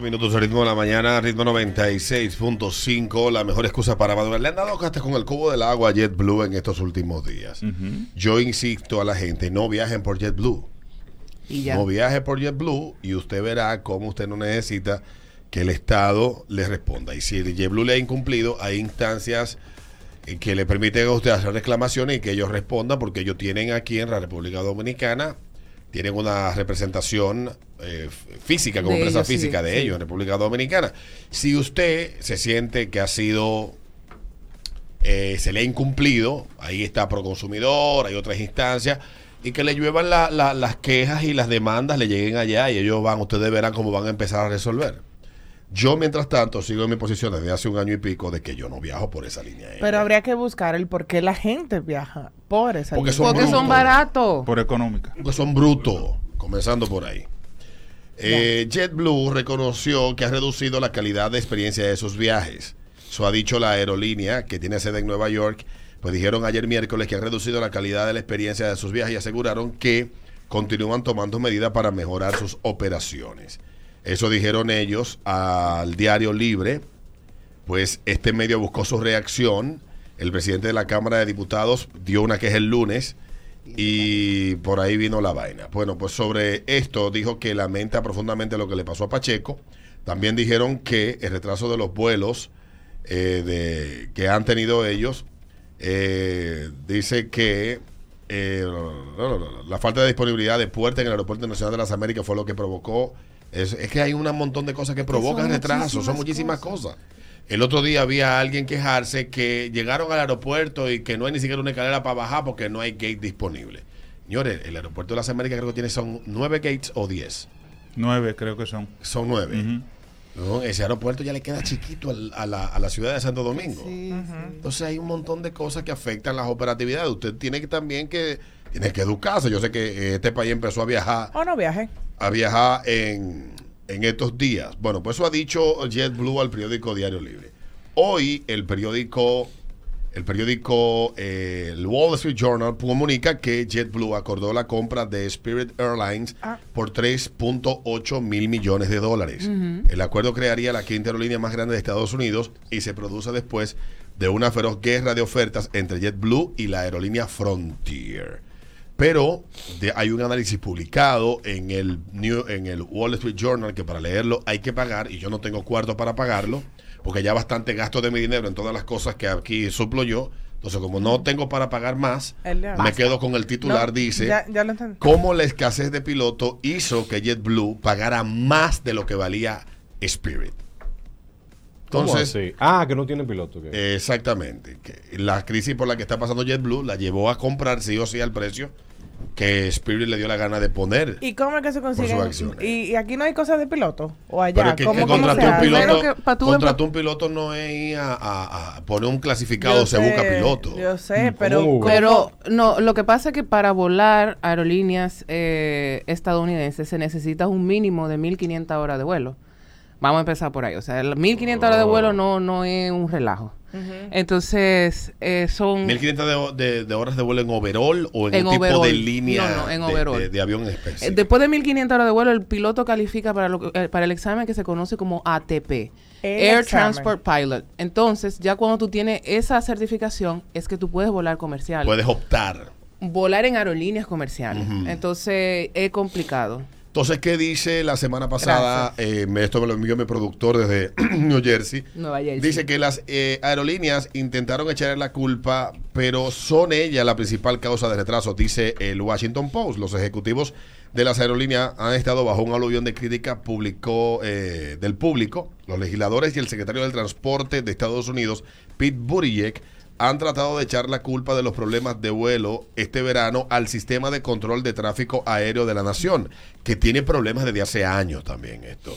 Minutos de ritmo de la mañana, ritmo 96.5, la mejor excusa para madurar. Le han dado hasta con el cubo del agua a JetBlue en estos últimos días. Yo insisto a la gente, no viajen por JetBlue. Y ya. No viaje por JetBlue y usted verá cómo usted no necesita que el Estado le responda. Y si el JetBlue le ha incumplido, hay instancias que le permiten a usted hacer reclamaciones y que ellos respondan porque ellos tienen aquí en la República Dominicana, tienen una representación eh, física, como De empresa ellos, sí, física de sí. ellos en República Dominicana. Si usted se siente que ha sido eh, se le ha incumplido, ahí está Proconsumidor, hay otras instancias, y que le lluevan la- la- las quejas y las demandas, le lleguen allá y ellos van, ustedes verán cómo van a empezar a resolver. Yo, mientras tanto, sigo en mi posición desde hace un año y pico de que yo no viajo por esa línea. aérea. Pero habría que buscar el por qué la gente viaja por esa Porque línea. son Porque son baratos. Por económica. Porque son brutos, comenzando por ahí. Eh, JetBlue reconoció que ha reducido la calidad de experiencia de sus viajes. Eso ha dicho la aerolínea que tiene sede en Nueva York. Pues dijeron ayer miércoles que han reducido la calidad de la experiencia de sus viajes y aseguraron que continúan tomando medidas para mejorar sus operaciones. Eso dijeron ellos al Diario Libre pues este medio buscó su reacción. El presidente de la Cámara de Diputados dio una queja el lunes y por ahí vino la vaina. Bueno, pues sobre esto dijo que lamenta profundamente lo que le pasó a Pacheco. También dijeron que el retraso de los vuelos eh, de, que han tenido ellos eh, dice que eh, la falta de disponibilidad de puerta en el Aeropuerto Nacional de las Américas fue lo que provocó. Es, es que hay un montón de cosas que provocan son retrasos, son muchísimas cosas. El otro día había alguien quejarse que llegaron al aeropuerto y que no hay ni siquiera una escalera para bajar porque no hay gate disponible. Señores, el aeropuerto de las Américas creo que tiene son nueve gates o diez. Nueve creo que son. Son nueve. ¿no? Ese aeropuerto ya le queda chiquito al- a, la, a la ciudad de Santo Domingo. Sí. Entonces hay un montón de cosas que afectan las operatividades. Usted tiene que también que tiene que educarse. Yo sé que eh, este país empezó a viajar O no viaje. a viajar en, en estos días. Bueno, pues eso ha dicho JetBlue al periódico Diario Libre. Hoy el periódico, el periódico eh, el Wall Street Journal comunica que JetBlue acordó la compra de Spirit Airlines Ah. por 3.8 mil millones de dólares. El acuerdo crearía la quinta aerolínea más grande de Estados Unidos y se produce después de una feroz guerra de ofertas entre JetBlue y la aerolínea Frontier. Pero de- hay un análisis publicado en el, New, en el Wall Street Journal que para leerlo hay que pagar y yo no tengo cuarto para pagarlo porque ya bastante gasto de mi dinero en todas las cosas que aquí suplo yo. Entonces, como no tengo para pagar más, me Basta. quedo con el titular. No, dice Ya, ya lo entendí. cómo la escasez de piloto hizo que JetBlue pagara más de lo que valía Spirit. ¿Cómo Entonces, así? Ah, que no tiene piloto. ¿qué? Exactamente. Que la crisis por la que está pasando JetBlue la llevó a comprar sí o sí al precio que Spirit le dio la gana de poner. ¿Y cómo es que se consigue? sus acciones. ¿Y, y aquí no hay cosas de piloto? ¿O Pero allá? es que, ¿Cómo, que contrató un piloto, que contrató un piloto no es ir a, a- a poner un clasificado, Yo se sé, busca piloto. Yo sé, Mm, pero... Pero no, lo que pasa es que para volar aerolíneas eh, estadounidenses se necesita un mínimo de 1500 horas de vuelo. Vamos a empezar por ahí. O sea, el 1500 horas de vuelo no, no es un relajo. Entonces, eh, son... 1500 de, de- de horas de vuelo en overall o en, En un tipo de línea No, no, en de- overall. de, de avión eh, específico. Después de 1500 horas de vuelo, el piloto califica para, lo que- eh, para el examen que se conoce como ATP. Air examen. Transport Pilot. Entonces, ya cuando tú tienes esa certificación, es que tú puedes volar comercial. Puedes optar. volar en aerolíneas comerciales. Entonces, es complicado. Entonces, ¿qué dice la semana pasada? Eh, me- esto me lo envió mi productor desde New Jersey. Nueva Jersey. Dice que las eh, aerolíneas intentaron echarle la culpa, pero son ellas la principal causa de retraso, dice el Washington Post. Los ejecutivos de las aerolíneas han estado bajo un aluvión de crítica público, eh, del público. Los legisladores y el secretario del Transporte de Estados Unidos, Pete Buttigieg, han tratado de echar la culpa de los problemas de vuelo este verano al sistema de control de tráfico aéreo de la nación, que tiene problemas desde hace años también esto.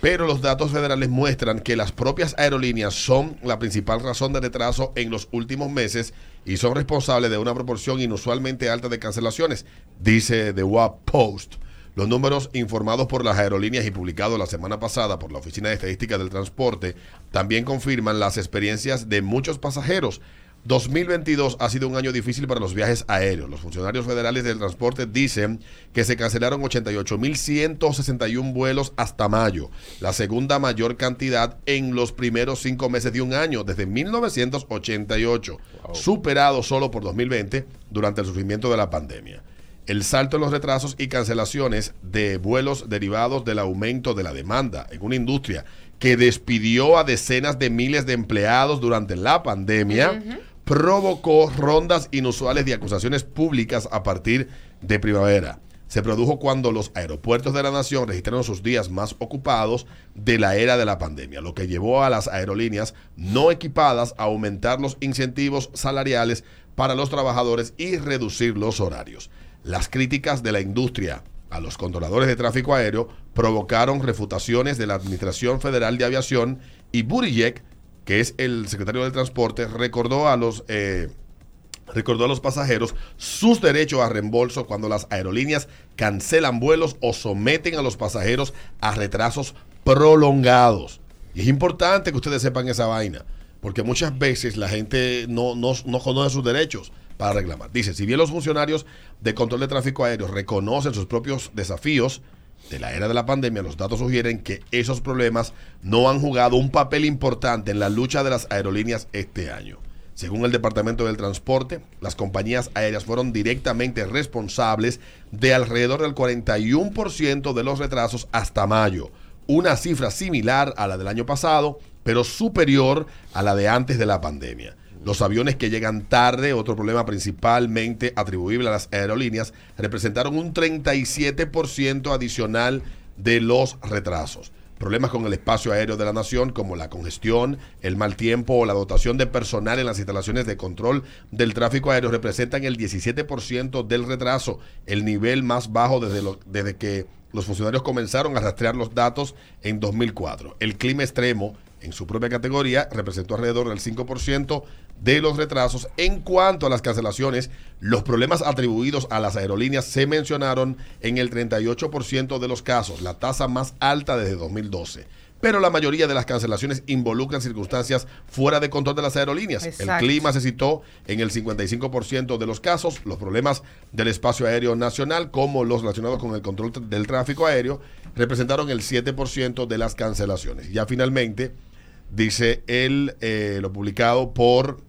Pero los datos federales muestran que las propias aerolíneas son la principal razón de retraso en los últimos meses y son responsables de una proporción inusualmente alta de cancelaciones, dice The WAP Post. Los números informados por las aerolíneas y publicados la semana pasada por la Oficina de Estadística del Transporte también confirman las experiencias de muchos pasajeros, 2022 ha sido un año difícil para los viajes aéreos. Los funcionarios federales del transporte dicen que se cancelaron 88.161 vuelos hasta mayo, la segunda mayor cantidad en los primeros cinco meses de un año, desde 1988, superado solo por 2020 durante el sufrimiento de la pandemia. El salto en los retrasos y cancelaciones de vuelos derivados del aumento de la demanda en una industria que despidió a decenas de miles de empleados durante la pandemia, provocó rondas inusuales de acusaciones públicas a partir de primavera. Se produjo cuando los aeropuertos de la nación registraron sus días más ocupados de la era de la pandemia, lo que llevó a las aerolíneas no equipadas a aumentar los incentivos salariales para los trabajadores y reducir los horarios. Las críticas de la industria a los controladores de tráfico aéreo provocaron refutaciones de la Administración Federal de Aviación y Buttigieg que es el secretario del Transporte, recordó a los... Eh, recordó a los pasajeros sus derechos a reembolso cuando las aerolíneas cancelan vuelos o someten a los pasajeros a retrasos prolongados. Y es importante que ustedes sepan esa vaina, porque muchas veces la gente no, no, no conoce sus derechos para reclamar. Dice, si bien los funcionarios de control de tráfico aéreo reconocen sus propios desafíos, de la era de la pandemia, los datos sugieren que esos problemas no han jugado un papel importante en la lucha de las aerolíneas este año. Según el Departamento del Transporte, las compañías aéreas fueron directamente responsables de alrededor del 41% de los retrasos hasta mayo, una cifra similar a la del año pasado, pero superior a la de antes de la pandemia. Los aviones que llegan tarde, otro problema principalmente atribuible a las aerolíneas, representaron un 37% adicional de los retrasos. Problemas con el espacio aéreo de la nación como la congestión, el mal tiempo o la dotación de personal en las instalaciones de control del tráfico aéreo representan el 17% del retraso, el nivel más bajo desde, desde que los funcionarios comenzaron a rastrear los datos en 2004. El clima extremo en su propia categoría representó alrededor del 5% de los retrasos. En cuanto a las cancelaciones, los problemas atribuidos a las aerolíneas se mencionaron en el 38% de los casos, la tasa más alta desde 2012. Pero la mayoría de las cancelaciones involucran circunstancias fuera de control de las aerolíneas. El clima se citó en el 55% de los casos, los problemas del espacio aéreo nacional, como los relacionados con el control del tráfico aéreo, representaron el 7% de las cancelaciones. Ya finalmente, dice el, eh, lo publicado por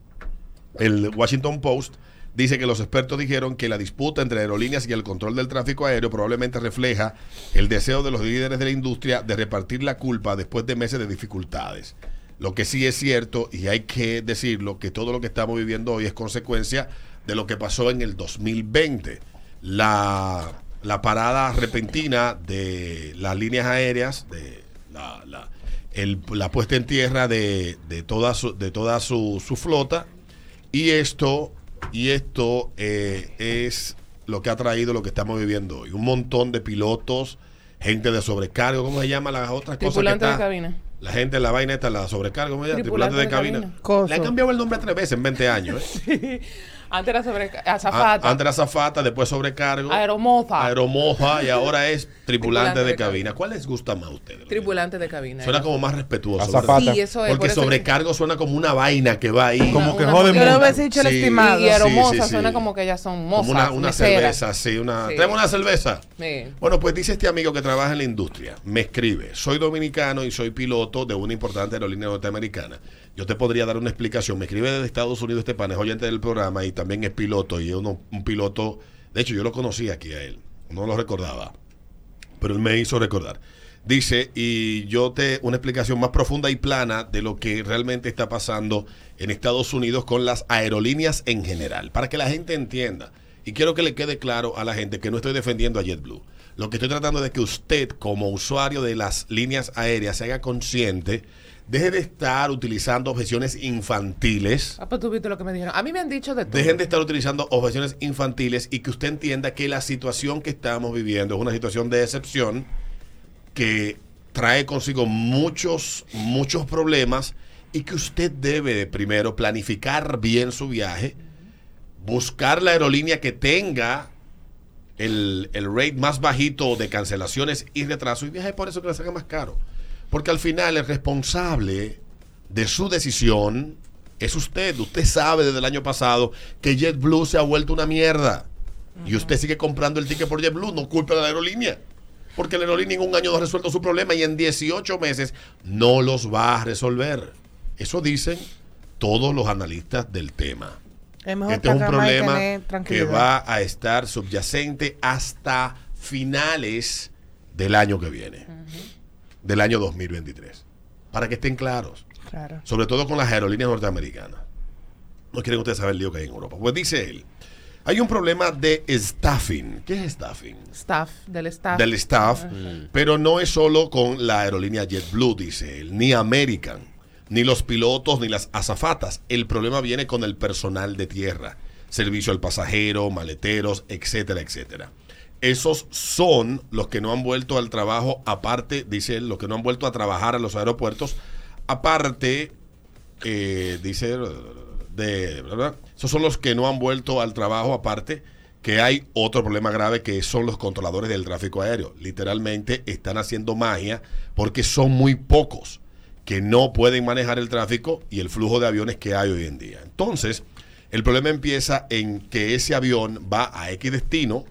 el Washington Post dice que los expertos dijeron que la disputa entre aerolíneas y el control del tráfico aéreo probablemente refleja el deseo de los líderes de la industria de repartir la culpa después de meses de dificultades. Lo que sí es cierto, y hay que decirlo, que todo lo que estamos viviendo hoy es consecuencia de lo que pasó en el 2020. La, la parada repentina de las líneas aéreas, de la, la, la puesta en tierra de, de toda, su, de toda su, su flota, y esto, y esto eh, es lo que ha traído lo que estamos viviendo hoy. Un montón de pilotos, gente de sobrecargo, ¿cómo se llama las otras cosas? Que de cabina. La gente en la vaina esta, la sobrecargo, ¿cómo se llama? Tripulante, de, cabina. Le han cambiado el nombre tres veces en 20 años. ¿eh? Antes era sobre azafata. Antes era azafata, después sobrecargo. Aeromoza. Aeromoza y ahora es tripulante, de, cabina. ¿Cuál les gusta más a ustedes? Tripulante de cabina. Suena como más respetuoso. Azafata. Sí, eso es. Porque sobrecargo suena como una vaina que va ahí. como que jode mucho. Yo lo dicho el estimado. Y aeromoza suena como que ya son mozas. Como una, una cerveza, sí. Una, ¿Tenemos una cerveza? Bueno, pues dice este amigo que trabaja en la industria. Me escribe. Soy dominicano y soy piloto de una importante aerolínea norteamericana yo te podría dar una explicación. Me escribe desde Estados Unidos este pan, es oyente del programa y también es piloto. Y es un piloto, de hecho yo lo conocí aquí a él, no lo recordaba, pero él me hizo recordar. Dice, y yo te, una explicación más profunda y plana de lo que realmente está pasando en Estados Unidos con las aerolíneas en general, para que la gente entienda. Y quiero que le quede claro a la gente que no estoy defendiendo a JetBlue. Lo que estoy tratando de que usted, como usuario de las líneas aéreas, se haga consciente Deje de estar utilizando objeciones infantiles. Ah, pues tú viste lo que me dijeron. A mí me han dicho de todo. Dejen de estar utilizando objeciones infantiles y que usted entienda que la situación que estamos viviendo es una situación de excepción que trae consigo muchos, muchos problemas y que usted debe primero planificar bien su viaje, buscar la aerolínea que tenga el, el rate más bajito de cancelaciones y retraso y viaje por eso que le salga más caro. Porque al final el responsable de su decisión es usted. Usted sabe desde el año pasado que JetBlue se ha vuelto una mierda. Y usted sigue comprando el ticket por JetBlue, no culpa de la aerolínea. Porque la aerolínea en un año no ha resuelto su problema y en 18 meses no los va a resolver. Eso dicen todos los analistas del tema. Es mejor Este es un problema que va a estar subyacente hasta finales del año que viene, del año 2023. Para que estén claros, Claro. sobre todo con las aerolíneas norteamericanas. No quieren ustedes saber el lío que hay en Europa. Pues dice él, hay un problema de staffing. ¿Qué es staffing? Staff, del staff. Del staff, pero no es solo con la aerolínea JetBlue, dice él, ni American, ni los pilotos, ni las azafatas. El problema viene con el personal de tierra, servicio al pasajero, maleteros, etcétera, etcétera. Esos son los que no han vuelto al trabajo, aparte, dice él, los que no han vuelto a trabajar a los aeropuertos, aparte, eh, dice, de, esos son los que no han vuelto al trabajo, aparte, que hay otro problema grave que son los controladores del tráfico aéreo. Literalmente están haciendo magia porque son muy pocos que no pueden manejar el tráfico y el flujo de aviones que hay hoy en día. Entonces, el problema empieza en que ese avión va a X destino,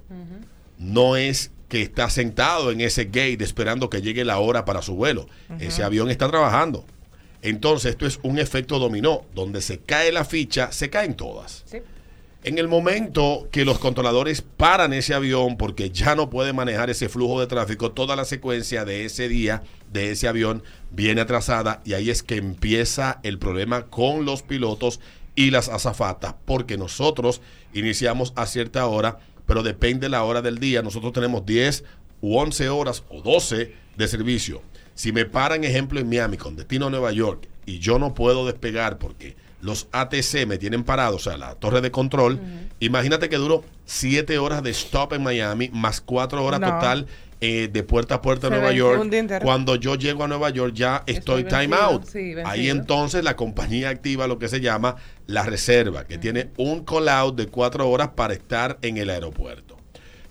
no es que está sentado en ese gate esperando que llegue la hora para su vuelo. Ese avión está trabajando. Entonces, esto es un efecto dominó. Donde se cae la ficha, se caen todas. Sí. En el momento que los controladores paran ese avión porque ya no puede manejar ese flujo de tráfico, toda la secuencia de ese día, de ese avión, viene atrasada y ahí es que empieza el problema con los pilotos y las azafatas, porque nosotros iniciamos a cierta hora, pero depende la hora del día. Nosotros tenemos 10 u 11 horas o 12 de servicio. Si me paran, ejemplo, en Miami con destino a Nueva York y yo no puedo despegar porque los ATC me tienen parado, o sea, la torre de control, imagínate que duro 7 horas de stop en Miami más 4 horas No. total eh, de puerta a puerta a Se Nueva York. Cuando yo llego a Nueva York ya estoy, Estoy time vencido, out. sí. Ahí entonces la compañía activa lo que se llama la reserva, que tiene un call out de 4 horas para estar en el aeropuerto.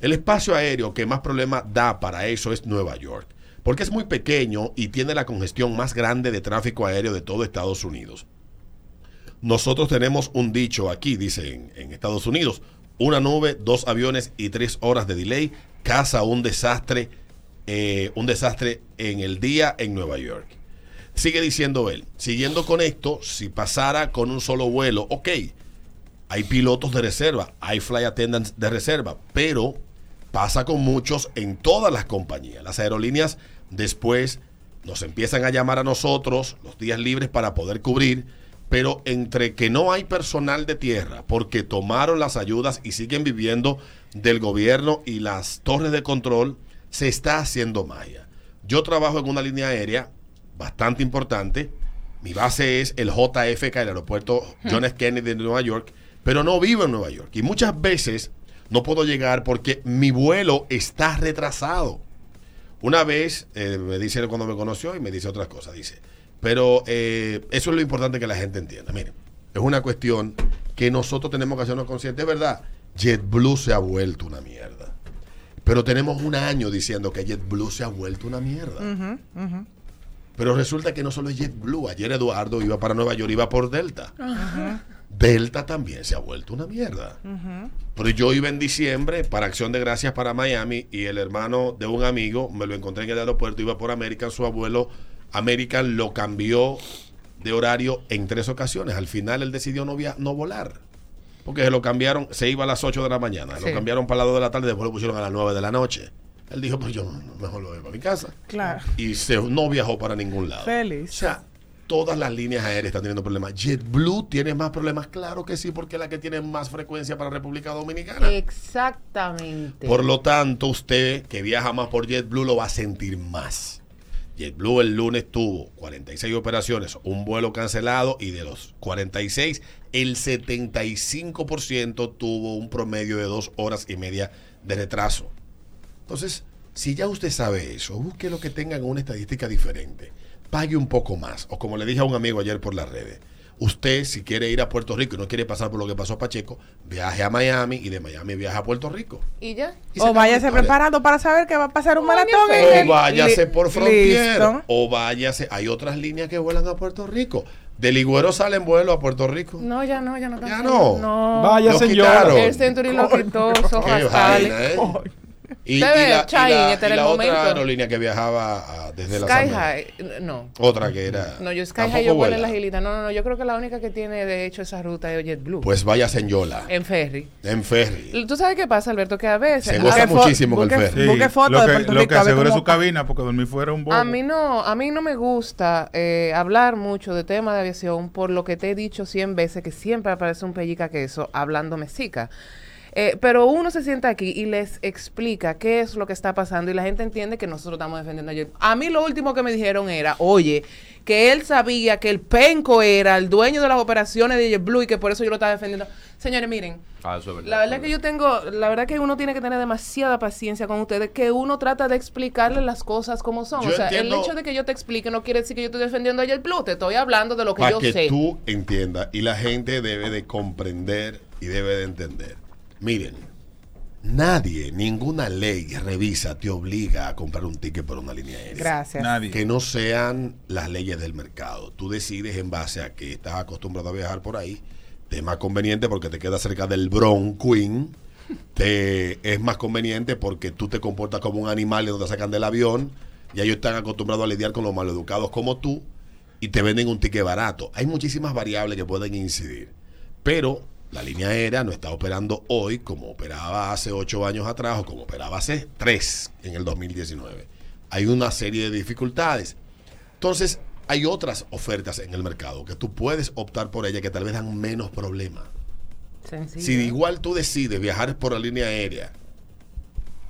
El espacio aéreo que más problema da para eso es Nueva York, porque es muy pequeño y tiene la congestión más grande de tráfico aéreo de todo Estados Unidos. Nosotros tenemos un dicho aquí, dice en, en Estados Unidos, una nube, dos aviones y tres horas de delay casa un desastre, eh, un desastre en el día en Nueva York. Sigue diciendo él, siguiendo con esto, si pasara con un solo vuelo, ok, hay pilotos de reserva, hay flight attendants de reserva, pero pasa con muchos en todas las compañías. Las aerolíneas después nos empiezan a llamar a nosotros los días libres para poder cubrir, pero entre que no hay personal de tierra porque tomaron las ayudas y siguen viviendo del gobierno y las torres de control, se está haciendo magia. Yo trabajo en una línea aérea bastante importante. Mi base es el JFK, el aeropuerto John F. Kennedy de Nueva York, pero no vivo en Nueva York. Y muchas veces no puedo llegar porque mi vuelo está retrasado. Una vez eh, me dice cuando me conoció y me dice otras cosas, dice, pero eh, eso es lo importante que la gente entienda. Miren, es una cuestión que nosotros tenemos que hacernos conscientes. Es verdad, JetBlue se ha vuelto una mierda. Pero tenemos un año diciendo que JetBlue se ha vuelto una mierda. Pero resulta que no solo es JetBlue. Ayer Eduardo iba para Nueva York, iba por Delta. Delta también se ha vuelto una mierda. Pero yo iba en diciembre para Acción de Gracias para Miami y el hermano de un amigo me lo encontré en el aeropuerto, iba por American, su abuelo American lo cambió de horario en tres ocasiones. Al final él decidió no, via- no volar. Porque se lo cambiaron, se iba a las 8 de la mañana, Sí. lo cambiaron para el lado de la tarde, después lo pusieron a las 9 de la noche. Él dijo, pues yo mejor lo voy para mi casa. Claro. Y se, no viajó para ningún lado. Feliz. O sea, todas las líneas aéreas están teniendo problemas. JetBlue tiene más problemas, claro que sí, porque es la que tiene más frecuencia para República Dominicana. Exactamente. Por lo tanto, usted que viaja más por JetBlue lo va a sentir más. JetBlue el lunes tuvo 46 operaciones, un vuelo cancelado y de los 46, el 75% tuvo un promedio de dos horas y media de retraso. Entonces, si ya usted sabe eso, busque lo que tengan una estadística diferente. Pague un poco más. O como le dije a un amigo ayer por las redes, usted si quiere ir a Puerto Rico y no quiere pasar por lo que pasó a Pacheco, viaje a Miami y de Miami viaja a Puerto Rico. ¿Y ya? Y O váyase preparando para saber que va a pasar un maratón. O váyase por Frontier. O váyase. Hay otras líneas que vuelan a Puerto Rico. ¿De Ligüero sale en vuelo a Puerto Rico? No, ya no, ya no. Ya no. No. Vaya, quitaron. El Century lo quitó, ¿eh? Y, y la, y Chain, la- este y la otra aerolínea que viajaba ah, desde la Sky. High, no. Otra que era. No, yo Sky High yo vuelo vuela. en la Gilita. No, no, no. Yo creo que la única que tiene de hecho esa ruta es JetBlue. Pues vayas en Yola, en ferry. en ferry. ¿Tú sabes qué pasa, Alberto? Que a veces. Se goza muchísimo con el ferry. Busque fotos lo de que, Puerto lo Rico. que asegure su cabina porque dormir fuera un bobo. A mí no, a mí no me gusta eh, hablar mucho de tema de aviación por lo que te he dicho 100 veces que siempre aparece un pellica queso hablando mesica. Eh, pero uno se sienta aquí y les explica qué es lo que está pasando y la gente entiende que nosotros estamos defendiendo a A mí lo último que me dijeron era, oye, que él sabía que el penco era el dueño de las operaciones de JetBlue y que por eso yo lo estaba defendiendo. Señores, miren, Ah, eso es verdad. la verdad que yo tengo, la verdad que uno tiene que tener demasiada paciencia con ustedes, que uno trata de explicarles las cosas como son. Yo o sea, entiendo- el hecho de que yo te explique no quiere decir que yo estoy defendiendo a JetBlue, te estoy hablando de lo que Para yo que sé. tú entiendas y la gente debe de comprender y debe de entender. Miren, nadie, ninguna ley revisa, te obliga a comprar un ticket por una línea aérea. Gracias. Nadie. Que no sean las leyes del mercado. Tú decides en base a que estás acostumbrado a viajar por ahí. Te es más conveniente porque te queda cerca del Bronx Queen. Te es más conveniente porque tú te comportas como un animal y no te sacan del avión. Y ellos están acostumbrados a lidiar con los maleducados como tú. Y te venden un ticket barato. Hay muchísimas variables que pueden incidir. Pero la línea aérea no está operando hoy como operaba hace ocho años atrás o como operaba hace tres en el 2019. Hay una serie de dificultades. Entonces, hay otras ofertas en el mercado que tú puedes optar por ellas que tal vez dan menos problemas. Sencillo. Si igual tú decides viajar por la línea aérea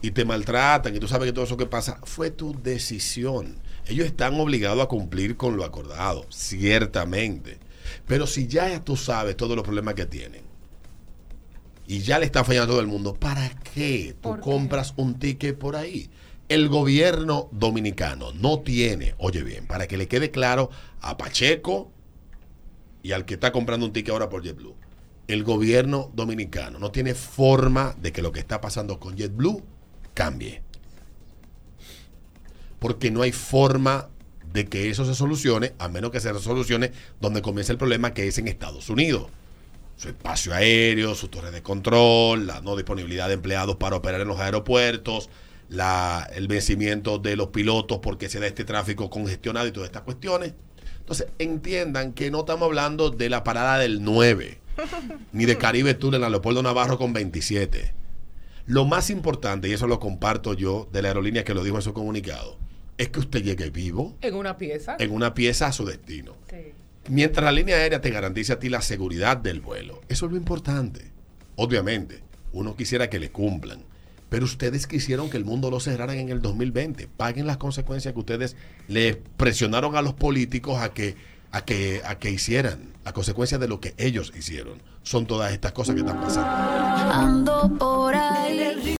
y te maltratan y tú sabes que todo eso que pasa fue tu decisión. Ellos están obligados a cumplir con lo acordado, ciertamente. Pero si ya tú sabes todos los problemas que tienen y ya le está fallando a todo el mundo, ¿para qué tú compras un ticket por ahí? El gobierno dominicano no tiene, oye bien, para que le quede claro a Pacheco y al que está comprando un ticket ahora por JetBlue, el gobierno dominicano no tiene forma de que lo que está pasando con JetBlue cambie. Porque no hay forma de que eso se solucione, a menos que se solucione donde comienza el problema, que es en Estados Unidos. Su espacio aéreo, su torre de control, la no disponibilidad de empleados para operar en los aeropuertos, la, el vencimiento de los pilotos porque se da este tráfico congestionado y todas estas cuestiones. Entonces, entiendan que no estamos hablando de la parada del 9, ni de Caribe Tour en aeropuerto Navarro con 27. Lo más importante, y eso lo comparto yo de la aerolínea que lo dijo en su comunicado, es que usted llegue vivo En una pieza. en una pieza a su destino. Sí. Mientras la línea aérea te garantice a ti la seguridad del vuelo. Eso es lo importante. Obviamente, uno quisiera que le cumplan. Pero ustedes quisieron que el mundo lo cerraran en el 2020. Paguen las consecuencias que ustedes le presionaron a los políticos a que, a que, a que hicieran. Las consecuencias de lo que ellos hicieron. Son todas estas cosas que están pasando. Ando por ahí